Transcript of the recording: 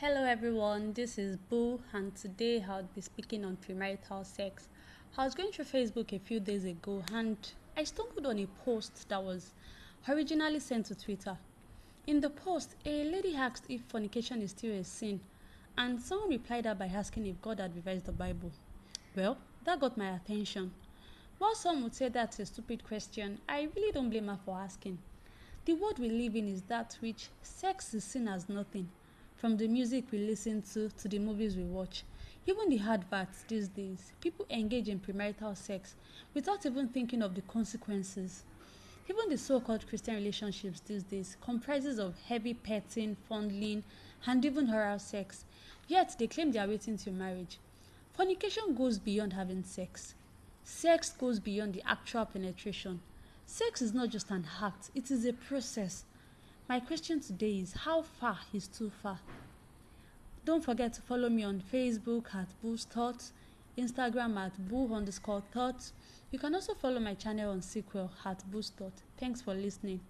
Hello everyone, this is Boo and today I'll be speaking on premarital sex. I was going through Facebook a few days ago and I stumbled on a post that was originally sent to Twitter. In the post, a lady asked if fornication is still a sin and someone replied her by asking if God had revised the Bible. Well, that got my attention. While some would say that's a stupid question, I really don't blame her for asking. The world we live in is that which sex is seen as nothing from the music we listen to to the movies we watch. Even the adverts these days, people engage in premarital sex without even thinking of the consequences. Even the so-called Christian relationships these days comprises of heavy petting, fondling, and even oral sex. Yet they claim they are waiting till marriage. Fornication goes beyond having sex. Sex goes beyond the actual penetration. Sex is not just an act, it is a process my question today is how far is too far? Don't forget to follow me on Facebook at Boo's Thoughts, Instagram at Boo underscore Thoughts. You can also follow my channel on Sequel at Boo's Thoughts. Thanks for listening.